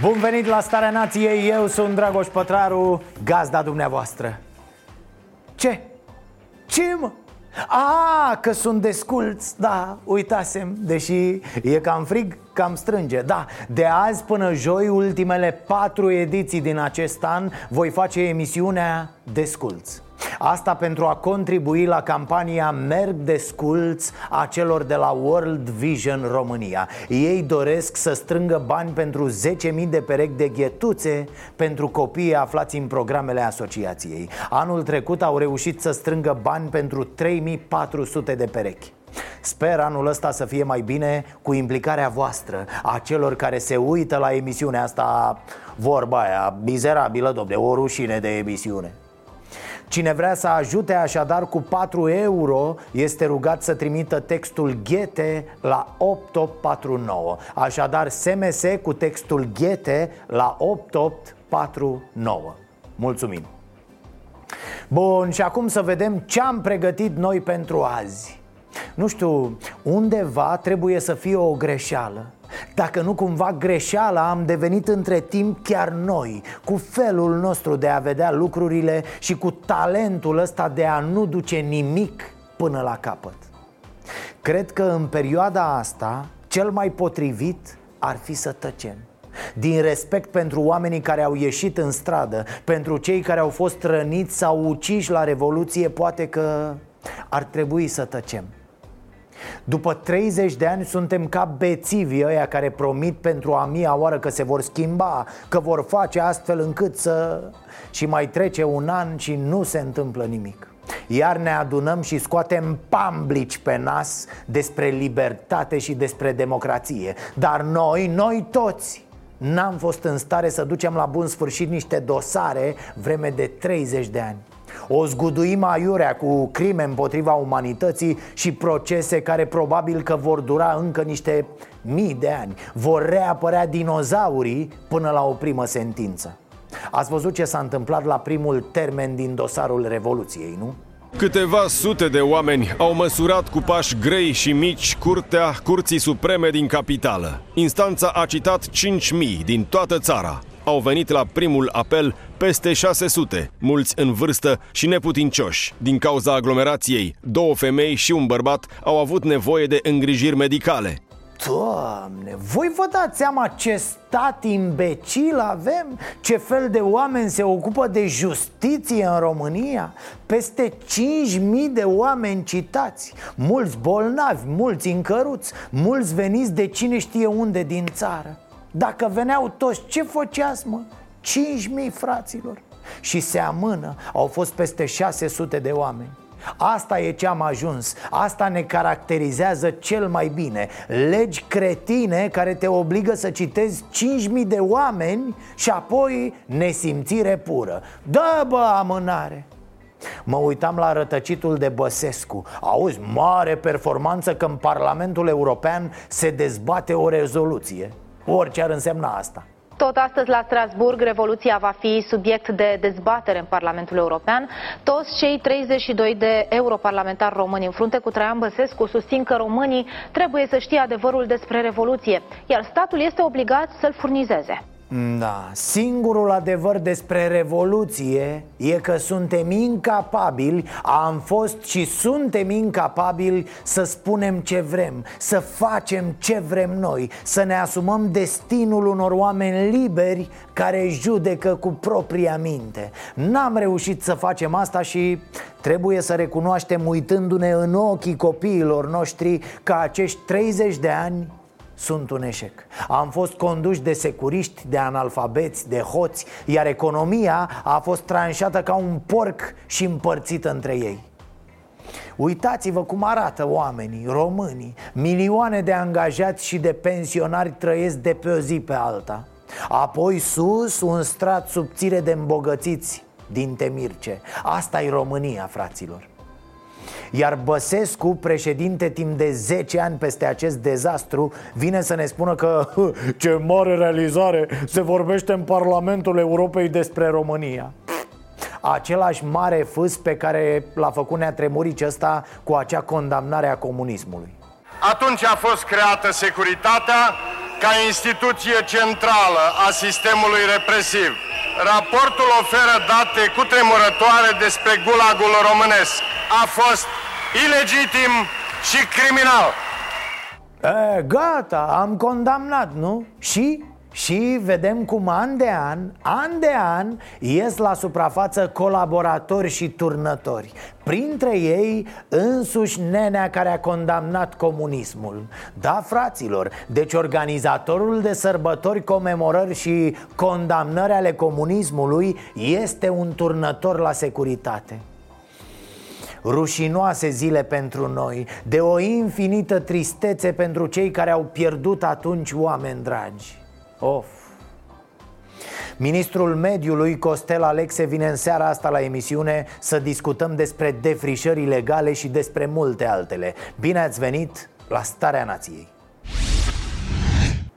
Bun venit la Starea Nației, eu sunt Dragoș Pătraru, gazda dumneavoastră Ce? Ce mă? A, că sunt desculți, da, uitasem Deși e cam frig, cam strânge Da, de azi până joi, ultimele patru ediții din acest an Voi face emisiunea Desculți Asta pentru a contribui la campania Merg desculți a celor de la World Vision România. Ei doresc să strângă bani pentru 10.000 de perechi de ghetuțe pentru copiii aflați în programele asociației. Anul trecut au reușit să strângă bani pentru 3.400 de perechi. Sper anul ăsta să fie mai bine cu implicarea voastră A celor care se uită la emisiunea asta Vorba aia, mizerabilă, domne, o rușine de emisiune Cine vrea să ajute așadar cu 4 euro este rugat să trimită textul Ghete la 8849 Așadar SMS cu textul Ghete la 8849 Mulțumim! Bun, și acum să vedem ce am pregătit noi pentru azi. Nu știu, undeva trebuie să fie o greșeală Dacă nu cumva greșeala am devenit între timp chiar noi Cu felul nostru de a vedea lucrurile și cu talentul ăsta de a nu duce nimic până la capăt. Cred că în perioada asta cel mai potrivit ar fi să tăcem. Din respect pentru oamenii care au ieșit în stradă Pentru cei care au fost răniți sau uciși la Revoluție Poate că ar trebui să tăcem după 30 de ani suntem ca bețivi ăia care promit pentru a mia oară că se vor schimba Că vor face astfel încât să... Și mai trece un an și nu se întâmplă nimic. Iar ne adunăm și scoatem pamblici pe nas despre libertate și despre democrație. Dar noi, noi toți, n-am fost în stare să ducem la bun sfârșit niște dosare vreme de 30 de ani o zguduim aiurea cu crime împotriva umanității și procese care probabil că vor dura încă niște mii de ani Vor reapărea dinozaurii până la o primă sentință Ați văzut ce s-a întâmplat la primul termen din dosarul Revoluției, nu? Câteva sute de oameni au măsurat cu pași grei și mici curtea Curții Supreme din capitală. Instanța a citat 5.000 din toată țara au venit la primul apel peste 600, mulți în vârstă și neputincioși. Din cauza aglomerației, două femei și un bărbat au avut nevoie de îngrijiri medicale. Doamne, voi vă dați seama ce stat imbecil avem? Ce fel de oameni se ocupă de justiție în România? Peste 5.000 de oameni citați Mulți bolnavi, mulți încăruți, mulți veniți de cine știe unde din țară dacă veneau toți, ce făceați, mă? 5.000 fraților. Și se amână, au fost peste 600 de oameni. Asta e ce am ajuns. Asta ne caracterizează cel mai bine. Legi cretine care te obligă să citezi 5.000 de oameni Și apoi nesimțire pură. Dă bă amânare! Mă uitam la rătăcitul de Băsescu. Auzi, mare performanță că în Parlamentul European se dezbate o rezoluție. Orice ar însemna asta tot astăzi la Strasburg, revoluția va fi subiect de dezbatere în Parlamentul European. Toți cei 32 de europarlamentari români în frunte cu Traian Băsescu susțin că românii trebuie să știe adevărul despre revoluție, iar statul este obligat să-l furnizeze. Da, singurul adevăr despre revoluție e că suntem incapabili, am fost și suntem incapabili să spunem ce vrem, să facem ce vrem noi, să ne asumăm destinul unor oameni liberi care judecă cu propria minte. N-am reușit să facem asta și trebuie să recunoaștem uitându-ne în ochii copiilor noștri că acești 30 de ani sunt un eșec. Am fost conduși de securiști, de analfabeți, de hoți Iar economia a fost tranșată ca un porc și împărțită între ei. Uitați-vă cum arată oamenii, românii. Milioane de angajați și de pensionari trăiesc de pe o zi pe alta. Apoi sus un strat subțire de îmbogățiți din Temirce. Asta e România, fraților iar Băsescu, președinte timp de 10 ani peste acest dezastru Vine să ne spună că ce mare realizare se vorbește în Parlamentul Europei despre România. Același mare fâs pe care l-a făcut Neatremurici ăsta cu acea condamnare a comunismului. Atunci a fost creată securitatea ca instituție centrală a sistemului represiv. Raportul oferă date cutremurătoare despre gulagul românesc. A fost ilegitim și criminal. E, gata, am condamnat, nu? Și și vedem cum an de an, an de an, ies la suprafață colaboratori și turnători. Printre ei însuși nenea care a condamnat comunismul. Da, fraților, deci organizatorul de sărbători, comemorări și condamnări ale comunismului Este un turnător la securitate. Rușinoase zile pentru noi De o infinită tristețe pentru cei care au pierdut atunci oameni dragi Of. Ministrul Mediului Costel Alexe vine în seara asta la emisiune să discutăm despre defrișări ilegale și despre multe altele. Bine ați venit la Starea Nației.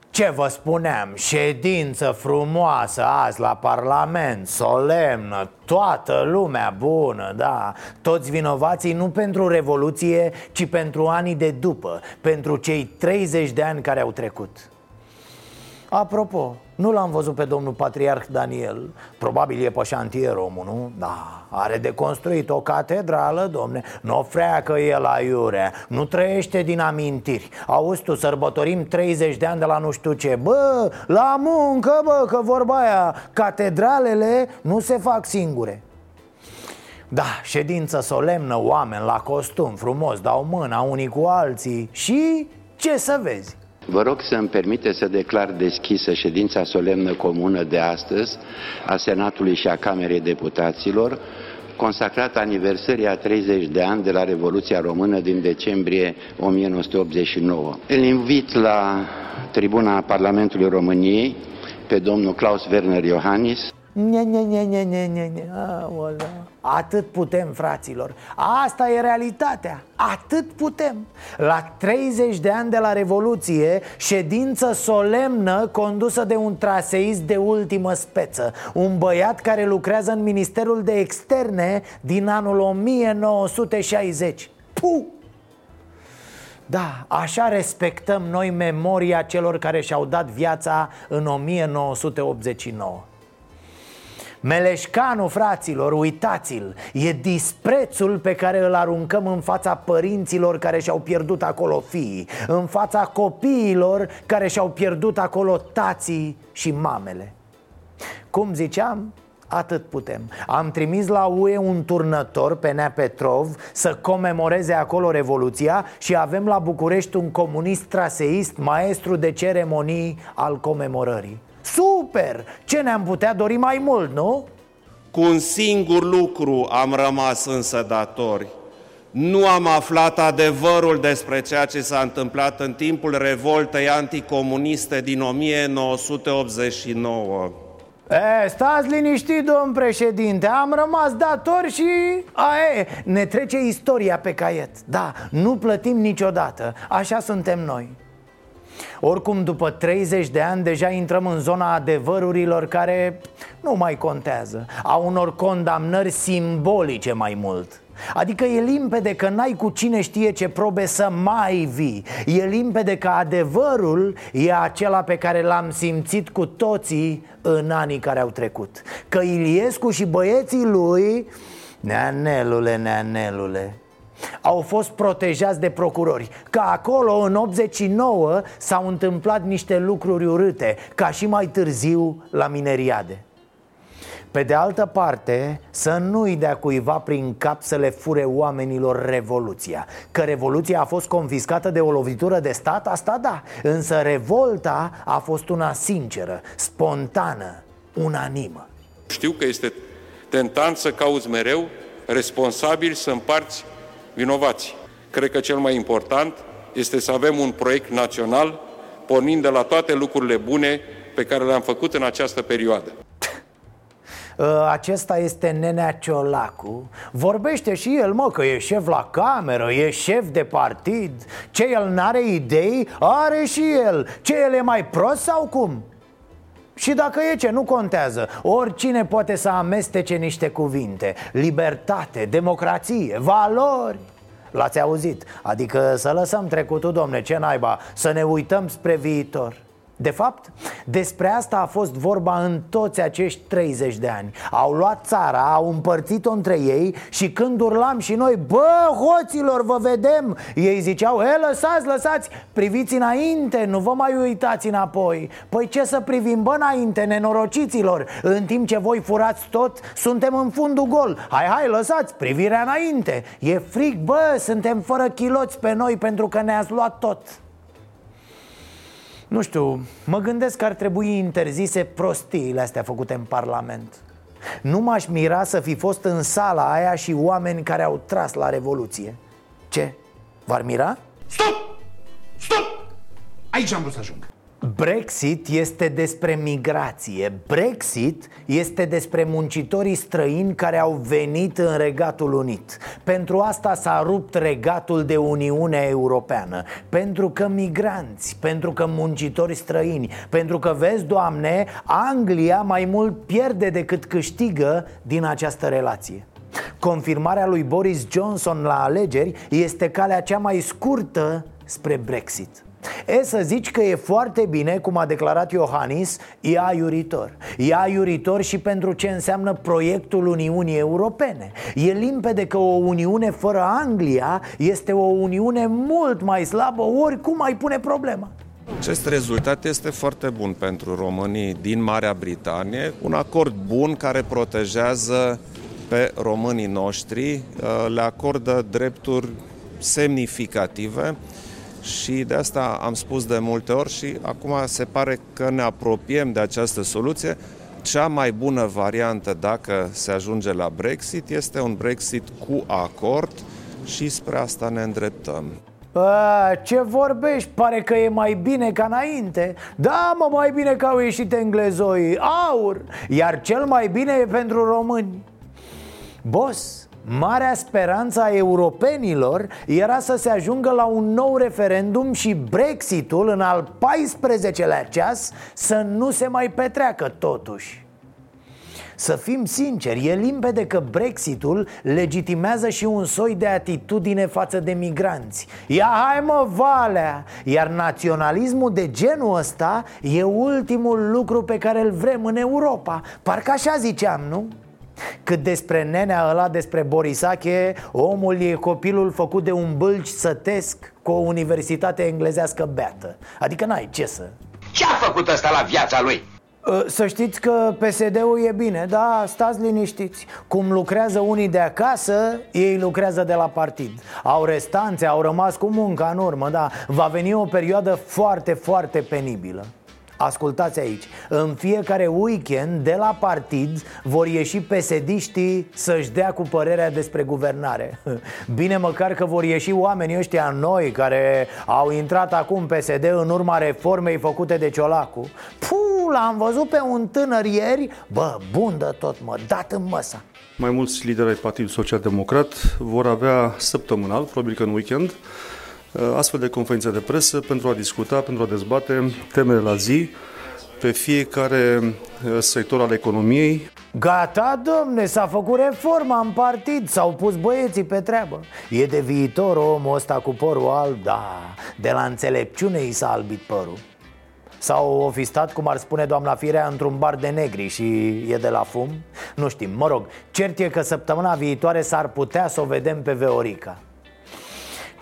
Ce vă spuneam, ședință frumoasă azi la Parlament, solemnă, toată lumea bună, da. Toți vinovații nu pentru Revoluție, ci pentru anii de după Pentru cei 30 de ani care au trecut Apropo, nu l-am văzut pe domnul patriarh Daniel Probabil e pe șantier omul, nu? Da, are de construit o catedrală, domne. Nu freacă el aiurea Nu trăiește din amintiri. Auzi tu, sărbătorim 30 de ani de la nu știu ce. Bă, la muncă, bă, că vorba aia Catedralele nu se fac singure. Da, ședință solemnă, oameni la costum, frumos, dau mâna unii cu alții Și ce să vezi? Vă rog să îmi permite să declar deschisă ședința solemnă comună de astăzi a Senatului și a Camerei Deputaților, consacrată aniversării a 30 de ani de la Revoluția Română din decembrie 1989. Îl invit la tribuna Parlamentului României pe domnul Klaus Werner Iohannis. Ne, ne, ne, ne, ne, ne, ne. Atât putem, fraților. Asta e realitatea. Atât putem. La 30 de ani de la Revoluție Ședință solemnă condusă de un traseist de ultimă speță. Un băiat care lucrează în Ministerul de Externe din anul 1960 Puh! Da, așa respectăm noi memoria celor care și-au dat viața în 1989 Meleșcanu, fraților, uitați-l. E disprețul pe care îl aruncăm în fața părinților care și-au pierdut acolo fiii În fața copiilor care și-au pierdut acolo tații și mamele. Cum ziceam, atât putem. Am trimis la UE un turnător pe Nea Petrov Să comemoreze acolo Revoluția Și avem la București un comunist traseist Maestru de ceremonii al comemorării Super! Ce ne-am putea dori mai mult, nu? Cu un singur lucru am rămas însă datori. Nu am aflat adevărul despre ceea ce s-a întâmplat în timpul revoltei anticomuniste din 1989. E, stați liniștit, domn președinte, am rămas dator și... A, e, ne trece istoria pe caiet Da, nu plătim niciodată, așa suntem noi oricum, după 30 de ani, deja intrăm în zona adevărurilor care nu mai contează A unor condamnări simbolice mai mult. Adică e limpede că n-ai cu cine știe ce probe să mai vii. E limpede că adevărul e acela pe care l-am simțit cu toții în anii care au trecut. Că Iliescu și băieții lui Neanelule, neanelule au fost protejați de procurori. Că acolo, în 89, s-au întâmplat niște lucruri urâte Ca și mai târziu la mineriade. Pe de altă parte, să nu-i dea cuiva prin cap să le fure oamenilor revoluția. Că revoluția a fost confiscată de o lovitură de stat, asta da. Însă revolta a fost una sinceră, spontană, unanimă. Știu că este tentant să cauți mereu responsabil să împarți vinovați. Cred că cel mai important este să avem un proiect național pornind de la toate lucrurile bune pe care le-am făcut în această perioadă. Ă, acesta este Nenea Ciolacu Vorbește și el, mă, că e șef la cameră, e șef de partid Ce, el n-are idei? Are și el Ce, el e mai prost sau cum? Și dacă e ce, nu contează. Oricine poate să amestece niște cuvinte. Libertate, democrație, valori. L-ați auzit? Adică să lăsăm trecutul, domne, ce naiba Să ne uităm spre viitor de fapt, despre asta a fost vorba în toți acești 30 de ani. Au luat țara, au împărțit-o între ei și când urlam și noi Bă, hoților, vă vedem! Ei ziceau, he, lăsați, lăsați, priviți înainte, nu vă mai uitați înapoi! Păi ce să privim, bă, înainte, nenorociților? În timp ce voi furați tot, suntem în fundul gol. Hai, hai, lăsați, privirea înainte! E fric, bă, suntem fără chiloți pe noi pentru că ne-ați luat tot nu știu, mă gândesc că ar trebui interzise prostiile astea făcute în Parlament Nu m-aș mira să fi fost în sala aia și oameni care au tras la Revoluție Ce? V-ar mira? Stop! Stop! Aici am vrut să ajung Brexit este despre migrație. Brexit este despre muncitorii străini care au venit în Regatul Unit. Pentru asta s-a rupt regatul de Uniunea Europeană. Pentru că migranți, pentru că muncitori străini Pentru că, vezi, Doamne, Anglia mai mult pierde decât câștigă din această relație. Confirmarea lui Boris Johnson la alegeri este calea cea mai scurtă spre Brexit E să zici că e foarte bine, cum a declarat Iohannis, e aiuritor. E aiuritor și pentru ce înseamnă proiectul Uniunii Europene. E limpede că o Uniune fără Anglia este o Uniune mult mai slabă, oricum ai pune problema. Acest rezultat este foarte bun pentru românii din Marea Britanie, un acord bun care protejează pe românii noștri, le acordă drepturi semnificative și de asta am spus de multe ori și acum se pare că ne apropiem de această soluție. Cea mai bună variantă dacă se ajunge la Brexit este un Brexit cu acord și spre asta ne îndreptăm. A, ce vorbești? Pare că e mai bine ca înainte Da, mă, mai bine că au ieșit englezoi Aur! Iar cel mai bine e pentru români Boss, Marea speranță a europenilor era să se ajungă la un nou referendum și Brexitul în al 14-lea ceas să nu se mai petreacă totuși să fim sinceri, e limpede că Brexitul legitimează și un soi de atitudine față de migranți Ia hai mă, Valea! Iar naționalismul de genul ăsta e ultimul lucru pe care îl vrem în Europa Parcă așa ziceam, nu? Cât despre nenea ăla, despre Borisache Omul e copilul făcut de un bâlci sătesc Cu o universitate englezească beată. Adică n-ai ce să Ce a făcut ăsta la viața lui? Ă, să știți că PSD-ul e bine, da, stați liniștiți. Cum lucrează unii de acasă, ei lucrează de la partid. Au restanțe, au rămas cu munca în urmă, da. Va veni o perioadă foarte, foarte penibilă Ascultați aici. În fiecare weekend de la partid vor ieși pesediștii să-și dea cu părerea despre guvernare. Bine măcar că vor ieși oamenii ăștia noi care au intrat acum PSD în urma reformei făcute de Ciolacu. Puh, l-am văzut pe un tânăr ieri? Bă, bun de tot mă, dat în măsa mai mulți lideri ai Partidului Social Democrat vor avea săptămânal, probabil că în weekend, Uh, astfel de conferințe de presă pentru a discuta, pentru a dezbate temele la zi pe fiecare uh, sector al economiei. Gata, domne, s-a făcut reforma în partid, s-au pus băieții pe treabă E de viitor omul ăsta cu părul alb, da, de la înțelepciune i s-a albit părul sau o fi stat, cum ar spune doamna Firea, într-un bar de negri și e de la fum? Nu știm, mă rog, cert e că săptămâna viitoare s-ar putea să o vedem pe Veorica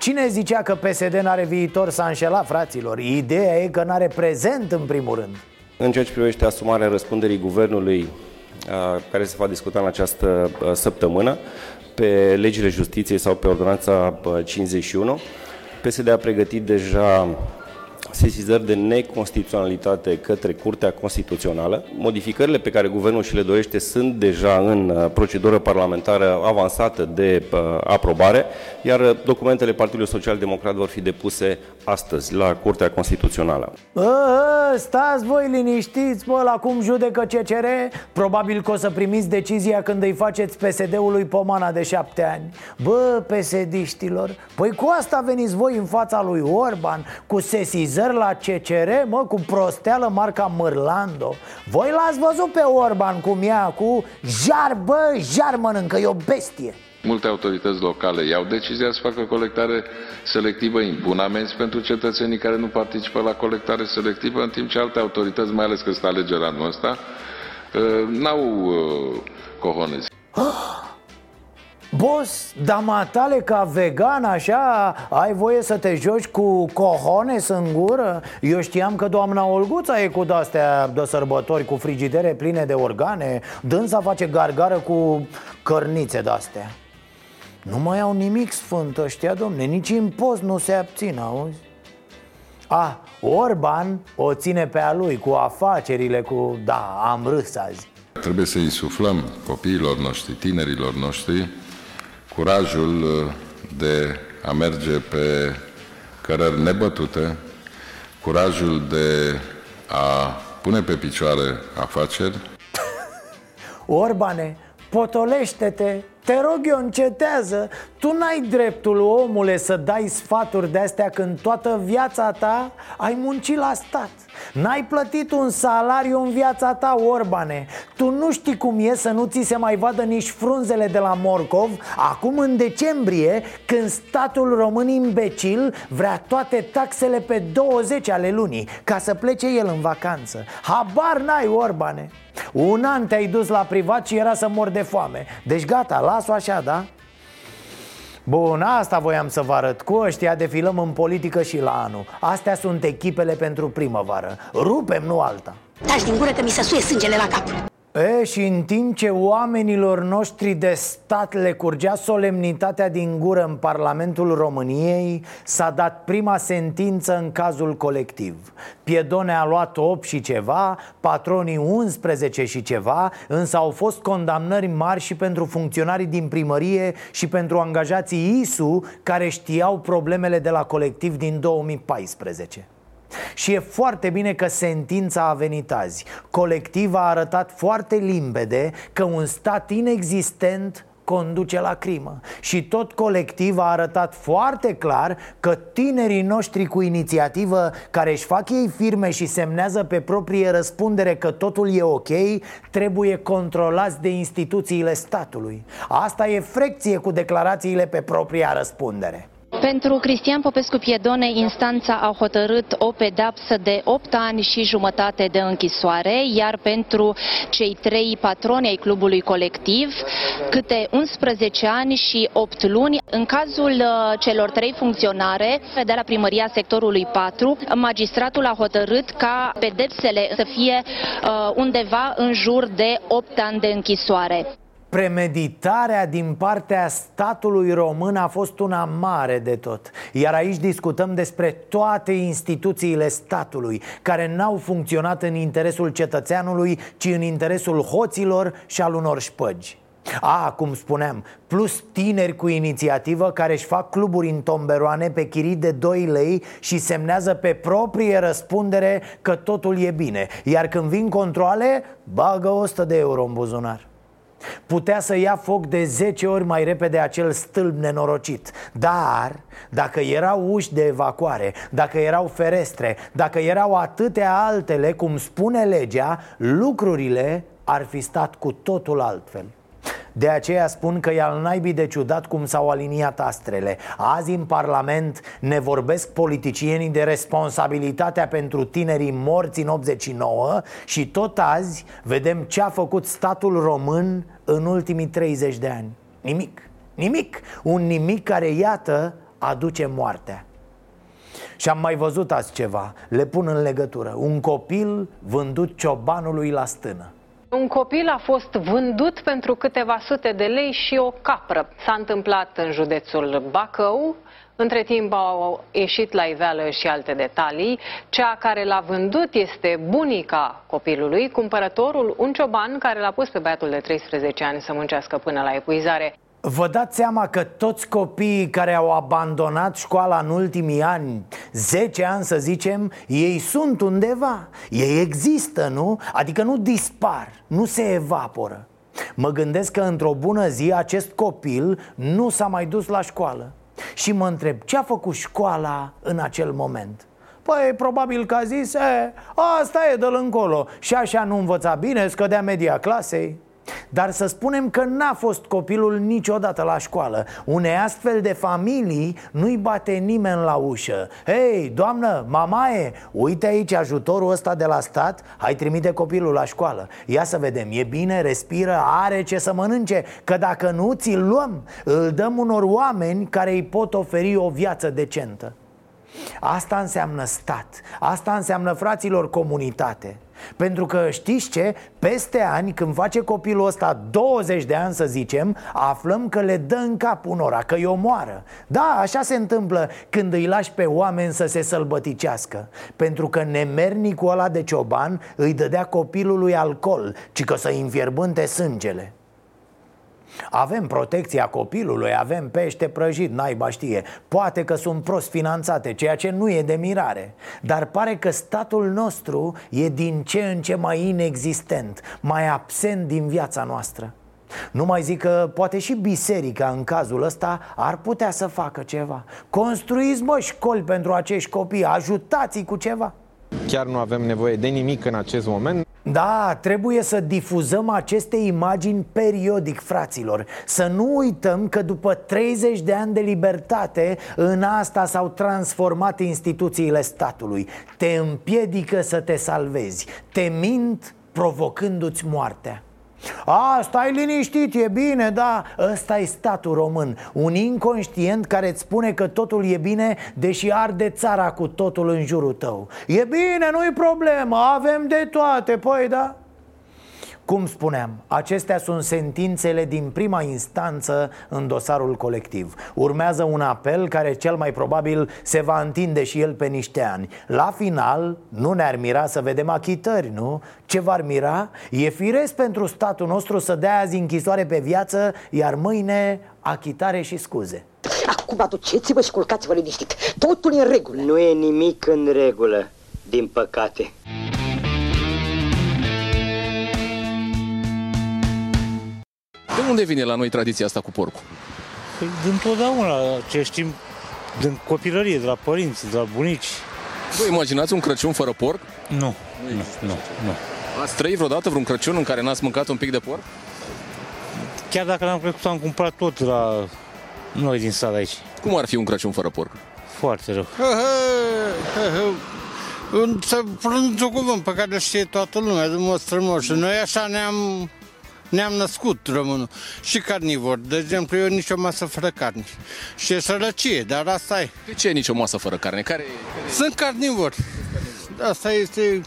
Cine zicea că PSD n-are viitor s-a înșelat, fraților? Ideea e că n-are prezent în primul rând. În ceea ce privește asumarea răspunderii guvernului care se va discuta în această săptămână pe legile justiției sau pe ordonanța 51 PSD a pregătit deja sesizări de neconstituționalitate către Curtea Constituțională. Modificările pe care guvernul și le dorește sunt deja în uh, procedură parlamentară avansată de uh, aprobare, iar documentele Partidului Social Democrat vor fi depuse astăzi la Curtea Constituțională. A, stați voi liniștiți, bă, la cum judecă CCR Probabil că o să primiți decizia când îi faceți PSD-ului pomana de șapte ani Bă, PSD-știlor, păi cu asta veniți voi în fața lui Orban Cu sesizări la CCR, mă, cu prosteală marca Mărlando Voi l-ați văzut pe Orban cum ia cu jar, bă, jar mănâncă, e o bestie. Multe autorități locale iau decizia să facă colectare selectivă, impun amenzi pentru cetățenii care nu participă la colectare selectivă, în timp ce alte autorități, mai ales că este alegerea anul ăsta, uh, n-au uh, cojones. Boss, dar matale ca vegan așa Ai voie să te joci cu cojones în gură? Eu știam că doamna Olguța e cu de-astea de sărbători Cu frigidere pline de organe Dânsa face gargară cu cărnițe de-astea Nu mai au nimic sfânt ăștia, domne Nici impost nu se abțin, auzi? Ah, Orban o ține pe a lui cu afacerile, cu... Da, am râs azi Trebuie să insuflăm copiilor noștri, tinerilor noștri, curajul uh, de a merge pe cărări nebătute, curajul de a pune pe picioare afaceri. Orbane, potolește-te, te rog eu, încetează. Tu n-ai dreptul, omule, să dai sfaturi de-astea Când toată viața ta ai muncit la stat. N-ai plătit un salariu în viața ta, Orbane. Tu nu știi cum e să nu ți se mai vadă nici frunzele de la Morcov. Acum în decembrie, când statul român imbecil Vrea toate taxele pe 20 ale lunii Ca să plece el în vacanță. Habar n-ai, Orbane un an te-ai dus la privat și era să mor de foame. Deci gata, las-o așa, da? Bun, asta voiam să vă arăt. Cu ăștia defilăm în politică și la anul. Astea sunt echipele pentru primăvară. Rupem, nu alta. Taci din gură că mi se suie sângele la cap E, și în timp ce oamenilor noștri de stat le curgea solemnitatea din gură în Parlamentul României S-a dat prima sentință în cazul colectiv. Piedone a luat 8 și ceva, patronii 11 și ceva Însă au fost condamnări mari și pentru funcționarii din primărie și pentru angajații ISU Care știau problemele de la colectiv din 2014 și e foarte bine că sentința a venit azi. Colectiva a arătat foarte limpede că un stat inexistent conduce la crimă. Și tot colectiv a arătat foarte clar că tinerii noștri cu inițiativă Care își fac ei firme și semnează pe proprie răspundere că totul e ok Trebuie controlați de instituțiile statului. Asta e frecție cu declarațiile pe propria răspundere pentru Cristian Popescu Piedone, instanța a hotărât o pedapsă de 8 ani și jumătate de închisoare, iar pentru cei trei patroni ai clubului colectiv, câte 11 ani și 8 luni. În cazul uh, celor trei funcționare de la primăria sectorului 4, magistratul a hotărât ca pedepsele să fie uh, undeva în jur de 8 ani de închisoare. Premeditarea din partea statului român a fost una mare de tot. Iar aici discutăm despre toate instituțiile statului Care n-au funcționat în interesul cetățeanului Ci în interesul hoților și al unor șpăgi. A, cum spuneam, plus tineri cu inițiativă care își fac cluburi în tomberoane pe chirii de 2 lei și semnează pe proprie răspundere că totul e bine. Iar când vin controle, bagă 100 de euro în buzunar Putea să ia foc de 10 ori mai repede acel stâlp nenorocit. Dar dacă erau uși de evacuare, dacă erau ferestre, dacă erau atâtea altele, cum spune legea Lucrurile ar fi stat cu totul altfel de aceea spun că e al naibii de ciudat cum s-au aliniat astrele. Azi în Parlament ne vorbesc politicienii de responsabilitatea pentru tinerii morți în 89 Și tot azi vedem ce a făcut statul român în ultimii 30 de ani. Nimic, nimic, un nimic care, iată, aduce moartea. Și am mai văzut azi ceva, le pun în legătură. Un copil vândut ciobanului la stână un copil a fost vândut pentru câteva sute de lei și o capră. S-a întâmplat în județul Bacău, Între timp au ieșit la iveală și alte detalii. Cea care l-a vândut este bunica copilului, cumpărătorul, un cioban care l-a pus pe băiatul de 13 ani să muncească până la epuizare. Vă dați seama că toți copiii care au abandonat școala în ultimii ani, 10 ani să zicem, ei sunt undeva, ei există, nu? Adică nu dispar, nu se evaporă. Mă gândesc că într-o bună zi acest copil nu s-a mai dus la școală. Și mă întreb, ce a făcut școala în acel moment? Păi, probabil că a zis, e, asta e de încolo. Și așa nu învăța bine, scădea media clasei dar să spunem că n-a fost copilul niciodată la școală. Unei astfel de familii nu-i bate nimeni la ușă. Hei, doamnă, mamaie, uite aici ajutorul ăsta de la stat. Hai trimite copilul la școală. Ia să vedem, e bine, respiră, are ce să mănânce Că dacă nu, ți-l luăm. Îl dăm unor oameni care îi pot oferi o viață decentă Asta înseamnă stat. Asta înseamnă fraților comunitate. Pentru că știți ce? Peste ani, când face copilul ăsta 20 de ani să zicem Aflăm că le dă în cap unora, că îi omoară Da, așa se întâmplă când îi lași pe oameni să se sălbăticească. Pentru că nemernicul ăla de cioban îi dădea copilului alcool Ci că să-i înfierbânte sângele avem protecția copilului, avem pește prăjit, naiba știe. Poate că sunt prost finanțate, ceea ce nu e de mirare. Dar pare că statul nostru e din ce în ce mai inexistent Mai absent din viața noastră. Nu mai zic că poate și biserica în cazul ăsta ar putea să facă ceva. Construiți, mă, școli pentru acești copii, ajutați-i cu ceva. Chiar nu avem nevoie de nimic în acest moment da, trebuie să difuzăm aceste imagini periodic, fraților. Să nu uităm că după 30 de ani de libertate În asta s-au transformat instituțiile statului. Te împiedică să te salvezi. Te mint provocându-ți moartea a, stai liniștit, e bine, da. Ăsta e statul român Un inconștient care îți spune că totul e bine Deși arde țara cu totul în jurul tău. E bine, nu-i problemă, avem de toate, păi da cum spuneam, acestea sunt sentințele din prima instanță în dosarul colectiv. Urmează un apel care cel mai probabil se va întinde și el pe niște ani. La final, nu ne-ar mira să vedem achitări, nu? Ce v-ar mira? E firesc pentru statul nostru să dea azi închisoare pe viață Iar mâine achitare și scuze. Acum aduceți-vă și culcați-vă liniștit. Totul e în regulă. Nu e nimic în regulă, din păcate De unde vine la noi tradiția asta cu porcul? Păi, din totdeauna, ce știm din copilărie, de la părinți, de la bunici. Vă imaginați un Crăciun fără porc? Nu, nu, nu, nu, nu. Ați trăit vreodată vreun Crăciun în care n-ați mâncat un pic de porc? Chiar dacă n-am crescut, am cumpărat tot la noi din sat aici. Cum ar fi un Crăciun fără porc? Foarte rău. Să pronunț un cuvânt pe care știe toată lumea, de mod strămoș. Noi așa ne-am ne-am născut românul și carnivor. De exemplu, eu nicio masă fără carne. Și e sărăcie, dar asta e. De ce nicio masă fără carne? Care... Sunt carnivor. Asta este...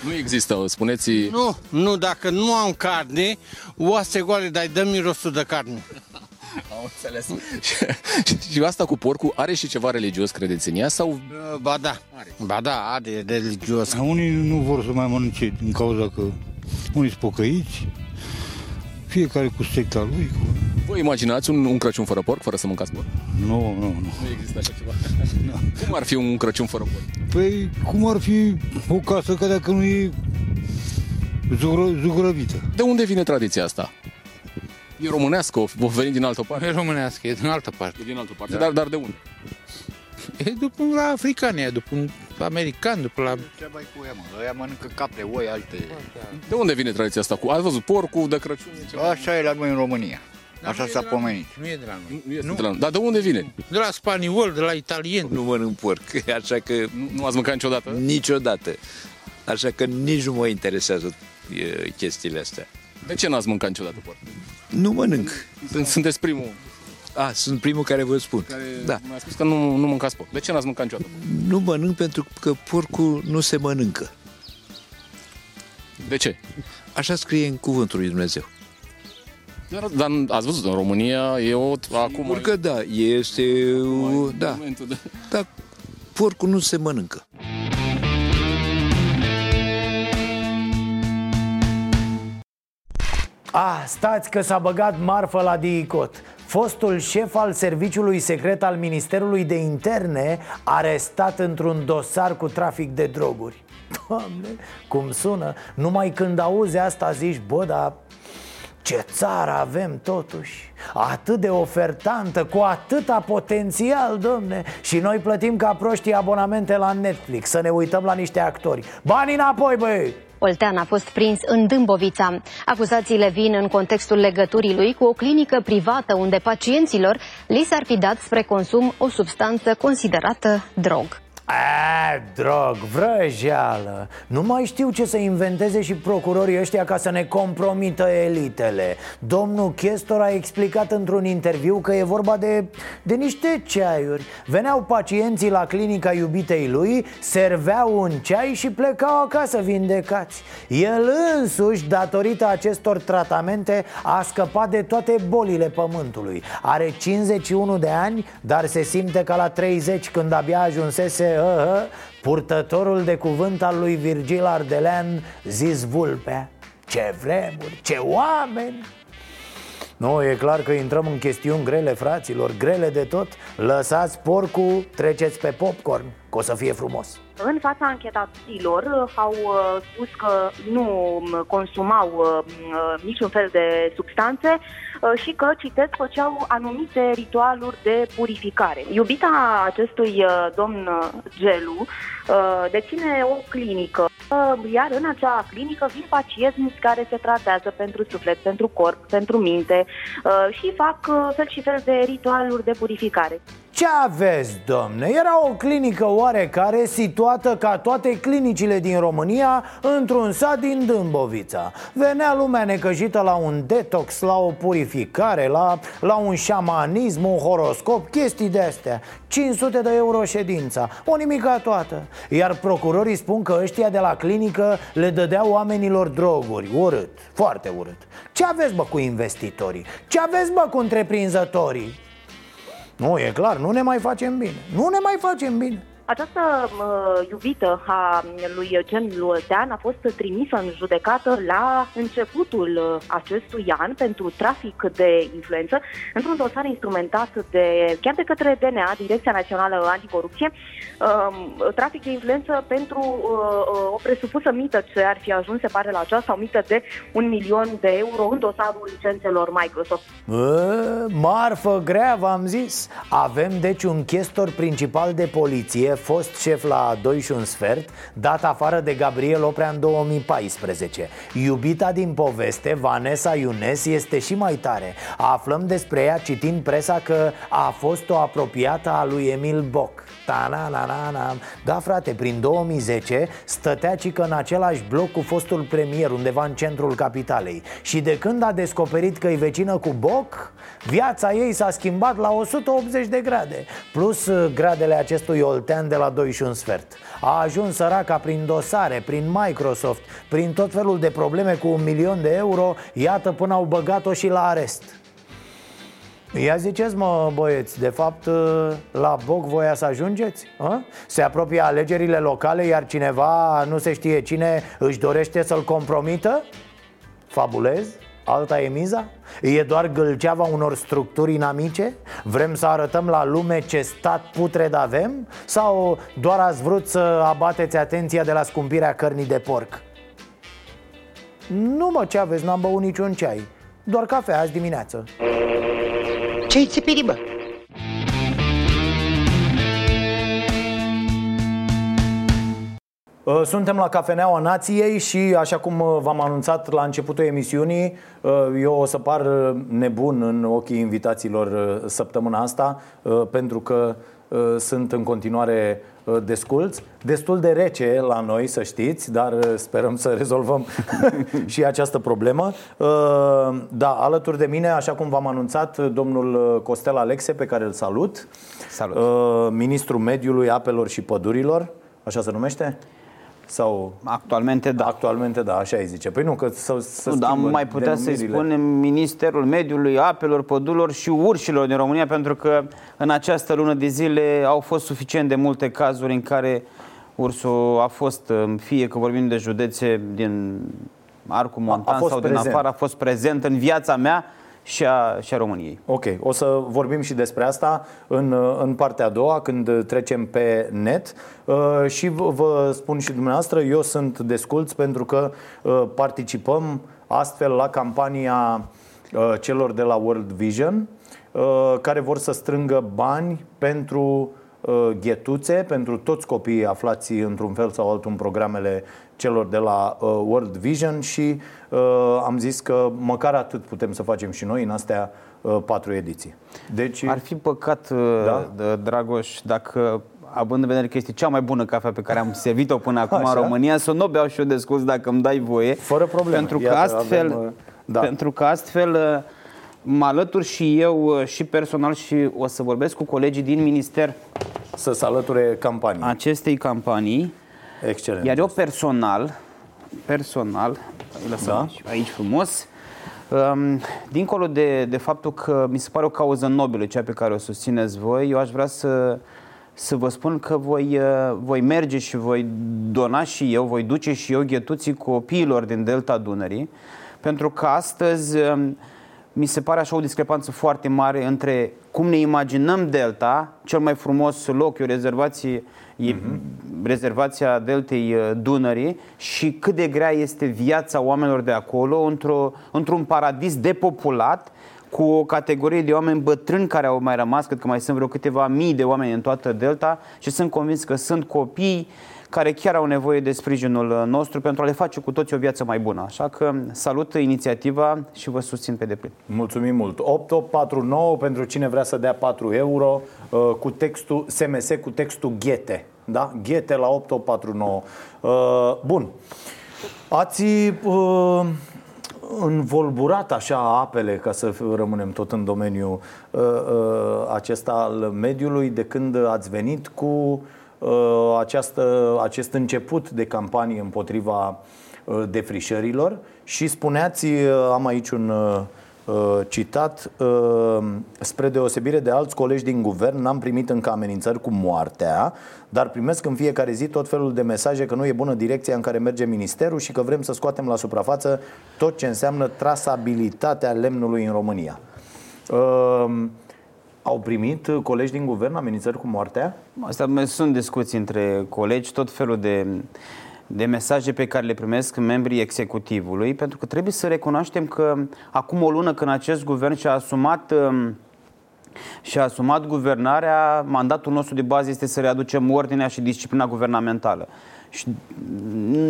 Nu există, spuneți... Nu, nu, dacă nu am carne, oase goale, dar dă mirosul de carne. Am înțeles. și asta cu porcul are și ceva religios, credeți în ea? Sau... Ba da, are. ba da, are religios. Unii nu vor să mai mănânce din cauza că unii sunt pocăiți, fiecare cu secta lui. Cu... Vă imaginați un, un Crăciun fără porc, fără să mâncați porc? Nu, nu, nu. Nu există așa ceva. Cum ar fi un Crăciun fără porc? Păi, cum ar fi o casă care dacă nu e zugrăvită? De unde vine tradiția asta? E românească, o veni din altă parte? E românească, e din altă parte. E din altă parte, da. dar, dar de unde? E după la africani, e după american, după la... Ce mai cu ea, mă? Ăia mănâncă capre, oi, alte... De unde vine tradiția asta? Cu, ați văzut porcul de Crăciun? Ceva? Așa e la noi în România. Așa s-a pomenit. Nu e de la noi. Nu, nu de la noi. Dar de unde vine? De la spaniol, de la italien. Nu mănânc porc, așa că... Nu, nu ați mâncat niciodată? Niciodată. Așa că nici nu mă interesează e, chestiile astea. De ce n-ați mâncat niciodată porc? Nu mănânc. Sunteți primul. A, sunt primul care vă spun. Care da. mi-a spus că nu, nu mâncați porc. De ce n-ați mâncat niciodată? Nu mănânc pentru că porcul nu se mănâncă. De ce? Așa scrie în cuvântul lui Dumnezeu. Dar, dar ați văzut, în România e o... Acum... Sigur că da, este... Da, momentul de... dar porcul nu se mănâncă. Ah, stați că s-a băgat marfă la DICOT Fostul șef al serviciului secret al Ministerului de Interne Arestat într-un dosar cu trafic de droguri. Doamne, cum sună? Numai când auzi asta zici, bă, dar ce țară avem totuși? Atât de ofertantă, cu atâta potențial, domne Și noi plătim ca proștii abonamente la Netflix. Să ne uităm la niște actori. Bani înapoi, băi! Oltean a fost prins în Dâmbovița. Acuzațiile vin în contextul legăturii lui cu o clinică privată unde pacienților li s-ar fi dat spre consum o substanță considerată drog. A, drog, vrăjeală. Nu mai știu ce să inventeze și procurorii ăștia ca să ne compromită elitele. Domnul Chestor a explicat într-un interviu că e vorba de, de niște ceaiuri. Veneau pacienții la clinica iubitei lui, serveau un ceai și plecau acasă vindecați. El însuși, datorită acestor tratamente, a scăpat de toate bolile pământului. Are 51 de ani, dar se simte ca la 30 când abia ajunsese uh, purtătorul de cuvânt al lui Virgil Ardelean, zis Vulpea Ce vremuri, ce oameni! Nu, e clar că intrăm în chestiuni grele, fraților, grele de tot. Lăsați porcul, treceți pe popcorn, că o să fie frumos. În fața anchetaților uh, au uh, spus că nu consumau uh, niciun fel de substanțe și că, citesc, făceau anumite ritualuri de purificare. Iubita acestui domn Gelu deține o clinică, iar în acea clinică vin pacienți care se tratează pentru suflet, pentru corp, pentru minte și fac fel și fel de ritualuri de purificare. Ce aveți, domne? Era o clinică oarecare situată ca toate clinicile din România într-un sat din Dâmbovița Venea lumea necăjită la un detox, la o purificare, la, la un șamanism, un horoscop, chestii de astea 500 de euro ședința, o nimica toată Iar procurorii spun că ăștia de la clinică le dădeau oamenilor droguri Urât, foarte urât Ce aveți, bă, cu investitorii? Ce aveți, bă, cu întreprinzătorii? Nu, e clar, nu ne mai facem bine. Nu ne mai facem bine această uh, iubită a lui Gen Lutean a fost trimisă în judecată la începutul uh, acestui an pentru trafic de influență într-un dosar instrumentat de, chiar de către DNA, Direcția Națională Anticorupție, uh, trafic de influență pentru uh, o presupusă mită ce ar fi ajuns, se pare, la aceasta, o mită de un milion de euro în dosarul licențelor Microsoft. Bă, marfă grea, v-am zis. Avem deci un chestor principal de poliție fost șef la 2 și un sfert, dat afară de Gabriel Oprea în 2014 Iubita din poveste, Vanessa Iones, este și mai tare. Aflăm despre ea citind presa că a fost o apropiată a lui Emil Boc ta na na na na Da, frate, prin 2010 stătea cică în același bloc cu fostul premier undeva în centrul capitalei. Și de când a descoperit că e vecină cu Boc, viața ei s-a schimbat la 180 de grade Plus uh, gradele acestui oltean de la 2 și un sfert. A ajuns săraca prin dosare, prin Microsoft, prin tot felul de probleme cu un milion de euro Iată până au băgat-o și la arest Ia ziceți mă băieți, de fapt la Boc voia să ajungeți? A? Se apropie alegerile locale iar cineva, nu se știe cine, își dorește să-l compromită? Fabulez? Alta e miza? E doar gâlceava unor structuri inamice? Vrem să arătăm la lume ce stat putred avem? Sau doar ați vrut să abateți atenția de la scumpirea cărnii de porc? Nu mă, ce aveți, n-am băut niciun ceai Doar cafea azi dimineață Ce-i țipiri, bă? Uh, suntem la Cafeneaua Nației și, așa cum uh, v-am anunțat la începutul emisiunii, uh, eu o să par nebun în ochii invitațiilor săptămâna asta, pentru că sunt în continuare desculți, destul de rece la noi, să știți, dar sperăm să rezolvăm și această problemă. Da, alături de mine, așa cum v-am anunțat, domnul Costel Alexe, pe care îl salut. Salut. Ministrul Mediului, Apelor și Pădurilor, așa se numește? Sau... Actualmente da. Actualmente da, așa îi zice. Păi nu, că să, să nu, dar schimbă mai putea să-i denumirile. spunem Ministerul Mediului, Apelor, Pădurilor și Urșilor din România, pentru că în această lună de zile au fost suficient de multe cazuri în care ursul a fost, fie că vorbim de județe din Arcul Montan fost sau din prezent. afară, a fost prezent în viața mea și a, și a României. Ok, o să vorbim și despre asta în, în partea a doua, când trecem pe net. Uh, și vă, vă spun și dumneavoastră, eu sunt desculț pentru că uh, participăm astfel la campania uh, celor de la World Vision, uh, care vor să strângă bani pentru uh, ghetuțe, pentru toți copiii aflați într-un fel sau altul în programele celor de la uh, World Vision și uh, am zis că măcar atât putem să facem și noi în astea uh, patru ediții. Deci, Ar fi păcat, Da? da? Dragoș, dacă având în vedere că este cea mai bună cafea pe care am servit-o până acum Așa. în România, să nu o beau și eu de scurs dacă îmi dai voie. Fără probleme. Pentru că Iată, astfel, avem, uh, da. pentru că astfel uh, mă alătur și eu uh, și personal și o să vorbesc cu colegii din minister să se alăture campanii. acestei campanii. Excelent. Iar eu personal, personal, îi lăsăm Da. aici, aici frumos, um, dincolo de, de faptul că mi se pare o cauză nobilă cea pe care o susțineți voi, eu aș vrea să, să vă spun că voi, uh, voi merge și voi dona și eu, voi duce și eu ghetuții copiilor din Delta Dunării, pentru că astăzi um, mi se pare așa o discrepanță foarte mare între cum ne imaginăm Delta, cel mai frumos loc, e o rezervație, e rezervația Deltei uh, Dunării și cât de grea este viața oamenilor de acolo într-o, într-un paradis depopulat cu o categorie de oameni bătrâni care au mai rămas, cred că mai sunt vreo câteva mii de oameni în toată Delta și sunt convins că sunt copii care chiar au nevoie de sprijinul uh, nostru pentru a le face cu toți o viață mai bună. Așa că salut inițiativa și vă susțin pe deplin. Mulțumim mult. 8849 pentru cine vrea să dea 4 euro uh, cu textul SMS cu textul Ghete. Da? Ghete la 8849. Uh, Bun. Ați uh, învolburat așa apele, ca să rămânem tot în domeniul uh, uh, acesta al mediului, de când ați venit cu uh, această, acest început de campanie împotriva uh, defrișărilor și spuneați, uh, am aici un uh, uh, citat, uh, spre deosebire de alți colegi din guvern, n-am primit încă amenințări cu moartea, dar primesc în fiecare zi tot felul de mesaje că nu e bună direcția în care merge ministerul și că vrem să scoatem la suprafață tot ce înseamnă trasabilitatea lemnului în România. Uh, au primit uh, colegi din guvern amenințări cu moartea? Asta mai sunt discuții între colegi, tot felul de, de mesaje pe care le primesc membrii executivului, pentru că trebuie să recunoaștem că acum o lună când acest guvern și-a asumat um, și-a asumat guvernarea, mandatul nostru de bază este să readucem ordinea și disciplina guvernamentală. Și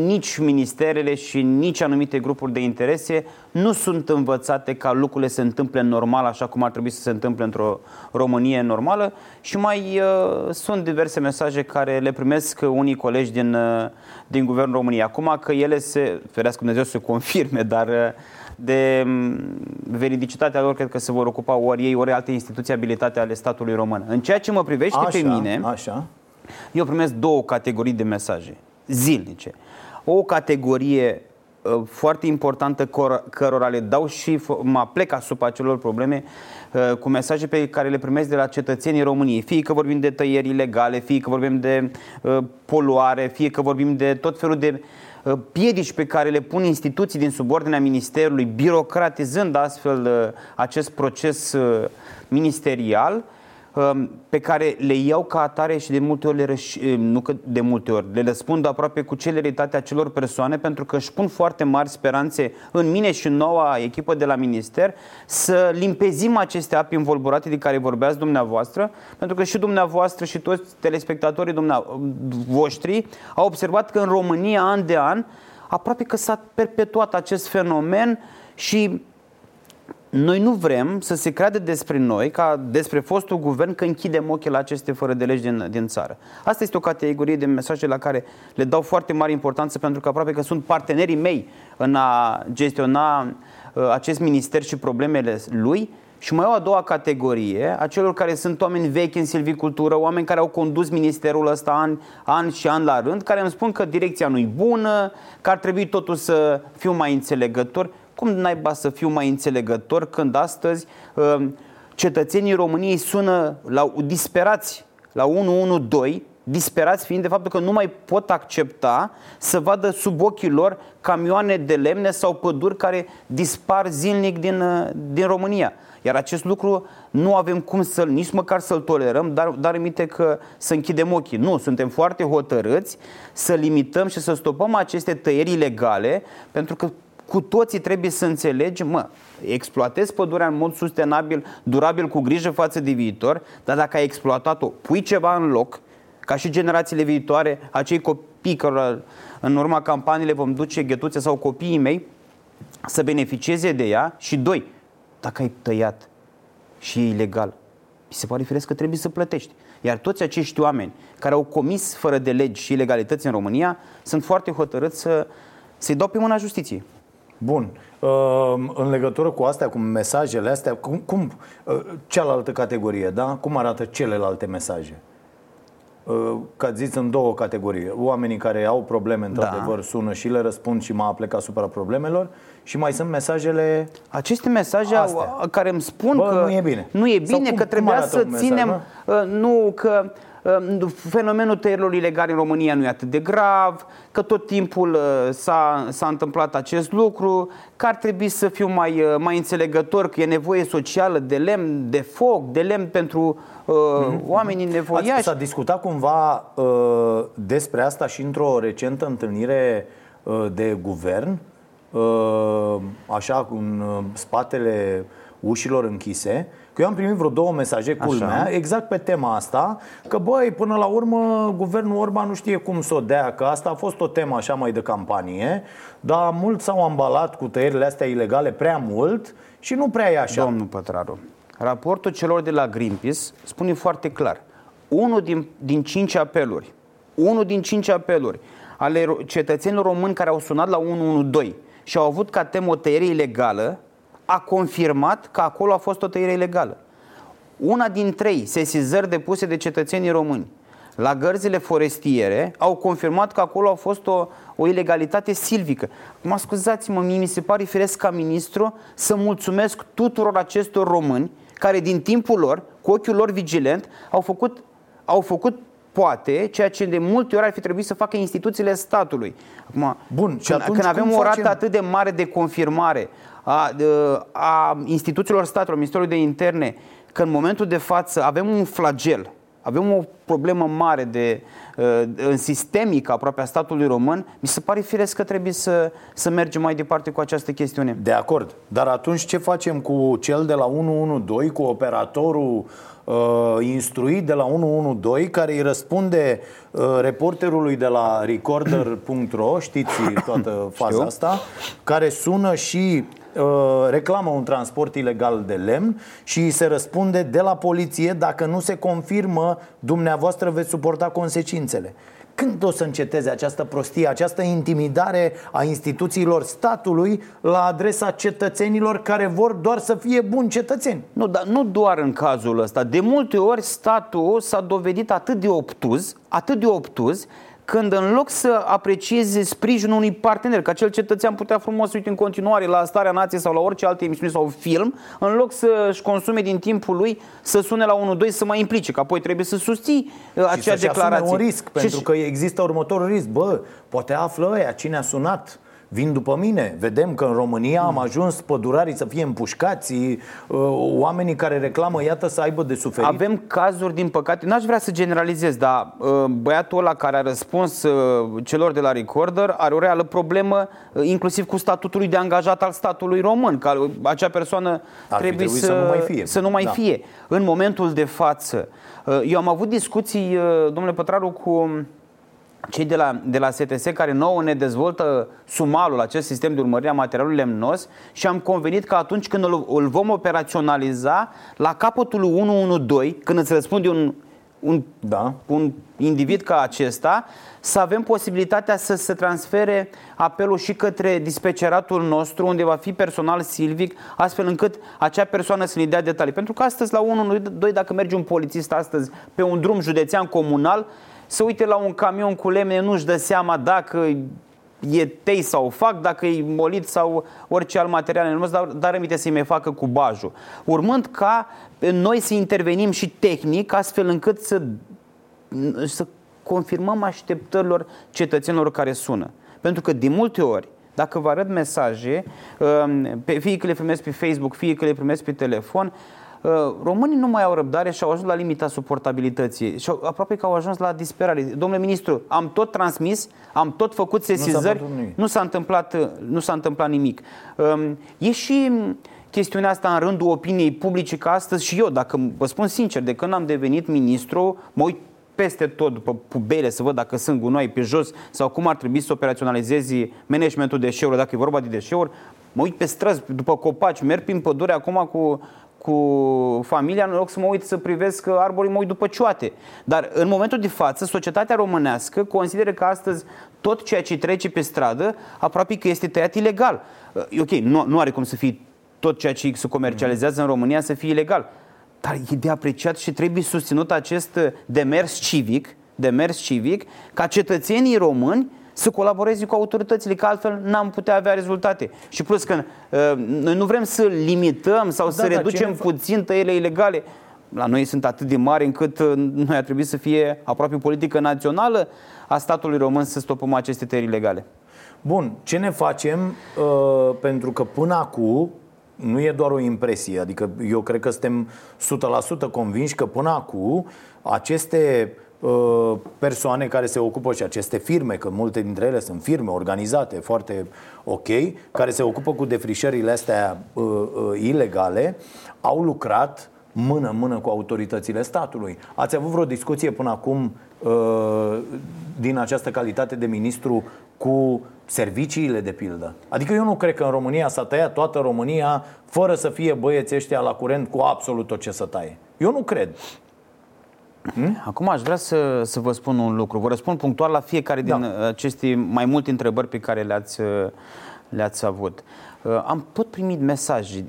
nici ministerele și nici anumite grupuri de interese nu sunt învățate ca lucrurile se întâmple normal așa cum ar trebui să se întâmple într-o Românie normală și mai uh, sunt diverse mesaje care le primesc unii colegi din, uh, din Guvernul României. Acum că ele se, ferească Dumnezeu să confirme, dar uh, de um, veridicitatea lor cred că se vor ocupa ori ei, ori alte instituții abilitate ale statului român. În ceea ce mă privește Așa, pe mine, așa. eu primesc două categorii de mesaje zilnice. O categorie uh, foarte importantă cor- cărora le dau și f- mă plec asupra acelor probleme uh, cu mesaje pe care le primesc de la cetățenii României. Fie că vorbim de tăieri ilegale, fie că vorbim de uh, poluare, fie că vorbim de tot felul de uh, piedici pe care le pun instituții din subordinea Ministerului, birocratizând astfel uh, acest proces uh, ministerial um, pe care le iau ca atare și de multe ori le răș- nu că de multe ori, le răspund aproape cu celeritatea acelor persoane pentru că își pun foarte mari speranțe în mine și în noua echipă de la minister să limpezim aceste api învolburate de care vorbeați dumneavoastră, pentru că și dumneavoastră și toți telespectatorii dumneavoastră, voștri au observat că în România, an de an, aproape că s-a perpetuat acest fenomen și noi nu vrem să se creadă despre noi, ca despre fostul guvern, că închidem ochii la aceste fără de legi din, din țară. Asta este o categorie de mesaje la care le dau foarte mare importanță pentru că aproape că sunt partenerii mei în a gestiona uh, acest minister și problemele lui Și mai au a doua categorie, a celor care sunt oameni vechi în silvicultură, oameni care au condus ministerul ăsta ani, ani și ani la rând, care îmi spun că direcția nu-i bună, că ar trebui totul să fiu mai înțelegător. Cum naiba să fiu mai înțelegător când astăzi uh, cetățenii României sună la, disperați la 112 disperați fiind de faptul că nu mai pot accepta să vadă sub ochii lor camioane de lemne sau păduri care dispar zilnic din, uh, din România. Iar acest lucru nu avem cum să nici măcar să-l tolerăm, dar, dar aminte că să închidem ochii. Nu, suntem foarte hotărâți să limităm și să stopăm aceste tăieri ilegale, pentru că cu toții trebuie să înțelegem, mă, exploatezi pădurea în mod sustenabil, durabil, cu grijă față de viitor, dar dacă ai exploatat-o, pui ceva în loc, ca și generațiile viitoare, acei copii care în urma campaniile vom duce ghetuțe sau copiii mei să beneficieze de ea și doi, dacă ai tăiat și e ilegal, mi se pare firesc că trebuie să plătești. Iar toți acești oameni care au comis fără de legi și ilegalități în România sunt foarte hotărâți să, să-i dau pe mâna justiției. Bun. Ehm, în legătură cu astea, cu mesajele astea, cum, cum cealaltă categorie, da? Cum arată celelalte mesaje? Ca zis în două categorii. Oamenii care au probleme, într-adevăr, da. sună și le răspund și mă aplec asupra problemelor și mai sunt mesajele Aceste mesaje astea. care îmi spun Bă, că nu e bine, nu e bine cum, că trebuia să mesaj, ținem, mesaj, nu, că fenomenul tăierilor ilegale în România nu e atât de grav, că tot timpul s-a, s-a întâmplat acest lucru, că ar trebui să fiu mai, mai înțelegător, că e nevoie socială de lemn, de foc, de lemn pentru uh, mm-hmm. oamenii nevoiași. S-a discutat cumva uh, despre asta și într-o recentă întâlnire uh, de guvern, uh, așa, în uh, spatele ușilor închise, Că eu am primit vreo două mesaje, culmea, Așa. exact pe tema asta, că băi, până la urmă, guvernul Orban nu știe cum să o dea, că asta a fost o temă așa mai de campanie, dar mulți s-au ambalat cu tăierile astea ilegale prea mult și nu prea e așa. Domnul Pătraru, raportul celor de la Greenpeace spune foarte clar, unul din, din cinci apeluri, unul din cinci apeluri ale cetățenilor români care au sunat la 112 și au avut ca temă o tăiere ilegală, a confirmat că acolo a fost o tăiere ilegală. Una din trei sesizări depuse de cetățenii români la gărzile forestiere au confirmat că acolo a fost o, o ilegalitate silvică. Mă scuzați-mă, mie mi se pare firesc ca ministru să mulțumesc tuturor acestor români care din timpul lor, cu ochiul lor vigilent, au făcut, au făcut poate ceea ce de multe ori ar fi trebuit să facă instituțiile statului. Acum, Bun, și când, când avem o rată facem... atât de mare de confirmare a, a instituțiilor statului, Ministerului de Interne, că în momentul de față avem un flagel, avem o problemă mare de, în sistemică aproape a statului român, mi se pare firesc că trebuie să, să mergem mai departe cu această chestiune. De acord. Dar atunci ce facem cu cel de la 112, cu operatorul uh, instruit de la 112 care îi răspunde uh, reporterului de la recorder.ro, știți toată faza Știu. asta, care sună și Uh, reclamă un transport ilegal de lemn și se răspunde de la poliție dacă nu se confirmă, dumneavoastră veți suporta consecințele. Când o să înceteze această prostie, această intimidare a instituțiilor statului la adresa cetățenilor care vor doar să fie buni cetățeni? Nu, dar nu doar în cazul ăsta. De multe ori statul s-a dovedit atât de obtuz, atât de obtuz, când în loc să aprecieze sprijinul unui partener, că acel cetățean putea frumos să uite în continuare la Starea Nației sau la orice altă emisiune sau film, în loc să-și consume din timpul lui, să sune la 1-2 să mai implice, că apoi trebuie să susții uh, acea și declarație. un risc, pentru că există următorul risc. Bă, poate află ăia cine a sunat vin după mine. Vedem că în România am ajuns pădurarii să fie împușcați, uh, oamenii care reclamă, iată, să aibă de suferit. Avem cazuri, din păcate, n-aș vrea să generalizez, dar uh, băiatul ăla care a răspuns uh, celor de la Recorder are o reală problemă, inclusiv cu statutului de angajat al statului român, că acea persoană Ar trebuie să, să nu mai fie. Să nu mai da. fie. În momentul de față, eu am avut discuții, domnule Pătraru, cu cei de la, de la STS care nouă ne dezvoltă sumalul, acest sistem de urmărire a materialului lemnos și am convenit că atunci când îl, îl vom operaționaliza, la capătul 112, când îți răspunde un un, da. un individ ca acesta să avem posibilitatea să se transfere apelul și către dispeceratul nostru, unde va fi personal silvic, astfel încât acea persoană să ne dea detalii. Pentru că astăzi, la 1, 2, dacă merge un polițist astăzi pe un drum județean comunal, să uite la un camion cu lemne, nu-și dă seama dacă e tei sau fac, dacă e molit sau orice alt material dar, dar rămite să-i mai facă cu bajul. Urmând ca noi să intervenim și tehnic, astfel încât să, să confirmăm așteptărilor cetățenilor care sună. Pentru că de multe ori, dacă vă arăt mesaje, um, fie că le primesc pe Facebook, fie că le primesc pe telefon, uh, românii nu mai au răbdare și au ajuns la limita suportabilității și aproape că au ajuns la disperare. Domnule ministru, am tot transmis, am tot făcut sesizări, nu s-a întâmplat, nu s-a întâmplat nimic. Um, e și chestiunea asta în rândul opiniei publice ca astăzi și eu, dacă vă spun sincer, de când am devenit ministru, mă uit peste tot după pubele să văd dacă sunt gunoi pe jos sau cum ar trebui să operaționalizezi managementul deșeurilor, dacă e vorba de deșeuri. Mă uit pe străzi, după copaci, merg prin pădure acum cu, cu familia, în loc să mă uit să privesc arborii, mă uit după cioate. Dar în momentul de față, societatea românească consideră că astăzi tot ceea ce trece pe stradă aproape că este tăiat ilegal. Ok, nu, nu are cum să fie tot ceea ce se comercializează în România să fie ilegal. Dar e de apreciat și trebuie susținut acest demers civic, demers civic, ca cetățenii români să colaboreze cu autoritățile, că altfel n-am putea avea rezultate. Și plus că uh, noi nu vrem să limităm sau da, să da, reducem puțin tăiele ilegale. La noi sunt atât de mari încât uh, noi ar trebui să fie aproape politică națională a statului român să stopăm aceste tăieri ilegale. Bun, ce ne facem? Uh, pentru că până acum nu e doar o impresie, adică eu cred că suntem 100% convinși că până acum aceste uh, persoane care se ocupă și aceste firme, că multe dintre ele sunt firme organizate foarte ok, care se ocupă cu defrișările astea uh, uh, ilegale, au lucrat mână-mână cu autoritățile statului. Ați avut vreo discuție până acum uh, din această calitate de ministru cu serviciile de pildă. Adică eu nu cred că în România s-a tăiat toată România fără să fie băieții ăștia la curent cu absolut tot ce să taie. Eu nu cred. Hmm? Acum aș vrea să, să vă spun un lucru. Vă răspund punctual la fiecare da. din aceste mai multe întrebări pe care le-ați, le-ați avut. Uh, am tot primit mesaje,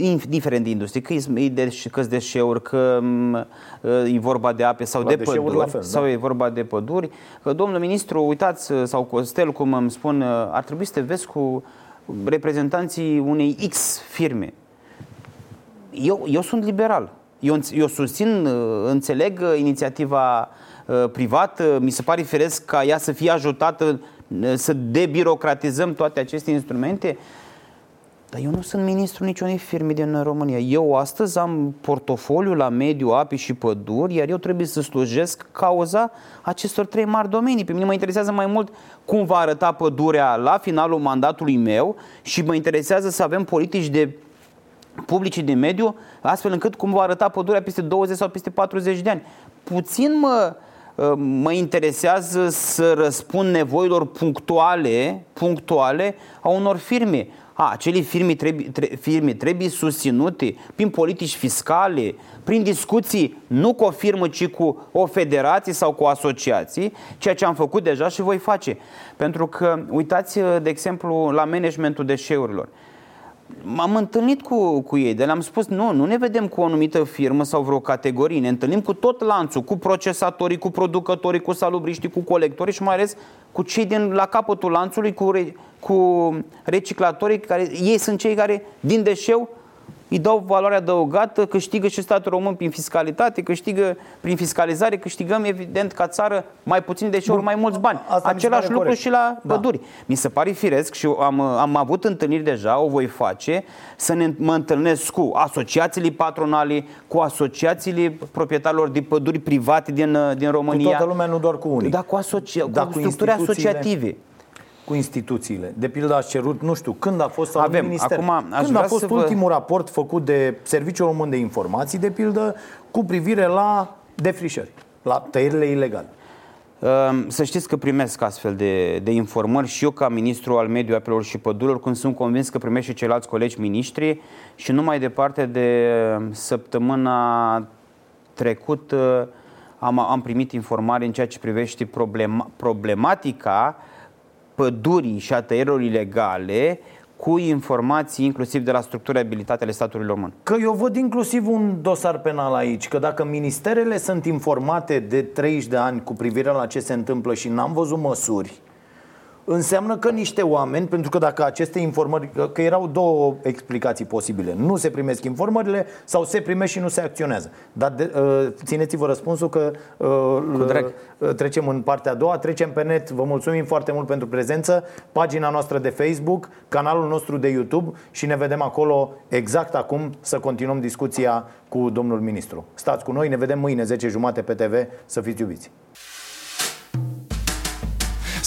indiferent de industrie, că e de, că deșeuri, că mm, uh, e vorba de ape sau la de păduri, fel, sau da. e vorba de păduri, că domnul ministru, uitați, uh, sau Costel, cum îmi spun, ar trebui să te vezi cu reprezentanții unei X firme. Eu, eu sunt liberal. Eu, eu susțin, înțeleg inițiativa privată, mi se pare firesc ca ea să fie ajutată să debirocratizăm toate aceste instrumente, dar eu nu sunt ministru niciunei firme din România. Eu astăzi am portofoliu la mediu, api și păduri, iar eu trebuie să slujesc cauza acestor trei mari domenii. Pe mine mă interesează mai mult cum va arăta pădurea la finalul mandatului meu și mă interesează să avem politici de publici de mediu, astfel încât cum va arăta pădurea peste 20 sau peste 40 de ani. Puțin mă, mă interesează să răspund nevoilor punctuale, punctuale a unor firme. A, acele firme trebuie, tre, firme trebuie susținute prin politici fiscale, prin discuții nu cu o firmă, ci cu o federație sau cu o asociație, ceea ce am făcut deja și voi face. Pentru că, uitați, de exemplu, la managementul deșeurilor m-am întâlnit cu, cu ei, de le-am spus, nu, nu ne vedem cu o anumită firmă sau vreo categorie, ne întâlnim cu tot lanțul, cu procesatorii, cu producătorii, cu salubriștii, cu colectorii și mai ales cu cei din la capătul lanțului, cu, re, cu reciclatorii, care ei sunt cei care din deșeu îi dau valoare adăugată, câștigă și statul român prin fiscalitate, câștigă prin fiscalizare, câștigăm evident ca țară mai puțin deșeuri, mai mulți bani. Asta Același lucru corect. și la da. păduri. Mi se pare firesc și am, am avut întâlniri deja, o voi face, să ne, mă întâlnesc cu asociațiile patronale, cu asociațiile proprietarilor de păduri private din, din România. Cu toată lumea, nu doar cu unii. Da, cu, asocia- da, cu, cu structuri asociative cu instituțiile. De pildă ați cerut, nu știu, când a fost Avem, minister, acum aș când a fost ultimul vă... raport făcut de Serviciul Român de Informații, de pildă, cu privire la defrișări, la tăierile ilegale. Ehm, să știți că primesc astfel de, de informări și eu ca ministru al mediului, apelor și pădurilor, când sunt convins că primesc și ceilalți colegi miniștri și nu mai departe de săptămâna trecută am, am primit informare în ceea ce privește problema, problematica pădurii și a tăierilor ilegale cu informații inclusiv de la structura abilitate ale statului român. Că eu văd inclusiv un dosar penal aici, că dacă ministerele sunt informate de 30 de ani cu privire la ce se întâmplă și n-am văzut măsuri, înseamnă că niște oameni, pentru că dacă aceste informări, că erau două explicații posibile, nu se primesc informările sau se primește și nu se acționează. Dar de, uh, țineți-vă răspunsul că uh, uh, trecem în partea a doua, trecem pe net. Vă mulțumim foarte mult pentru prezență, pagina noastră de Facebook, canalul nostru de YouTube și ne vedem acolo exact acum să continuăm discuția cu domnul ministru. Stați cu noi, ne vedem mâine 10 jumate pe TV, să fiți iubiți!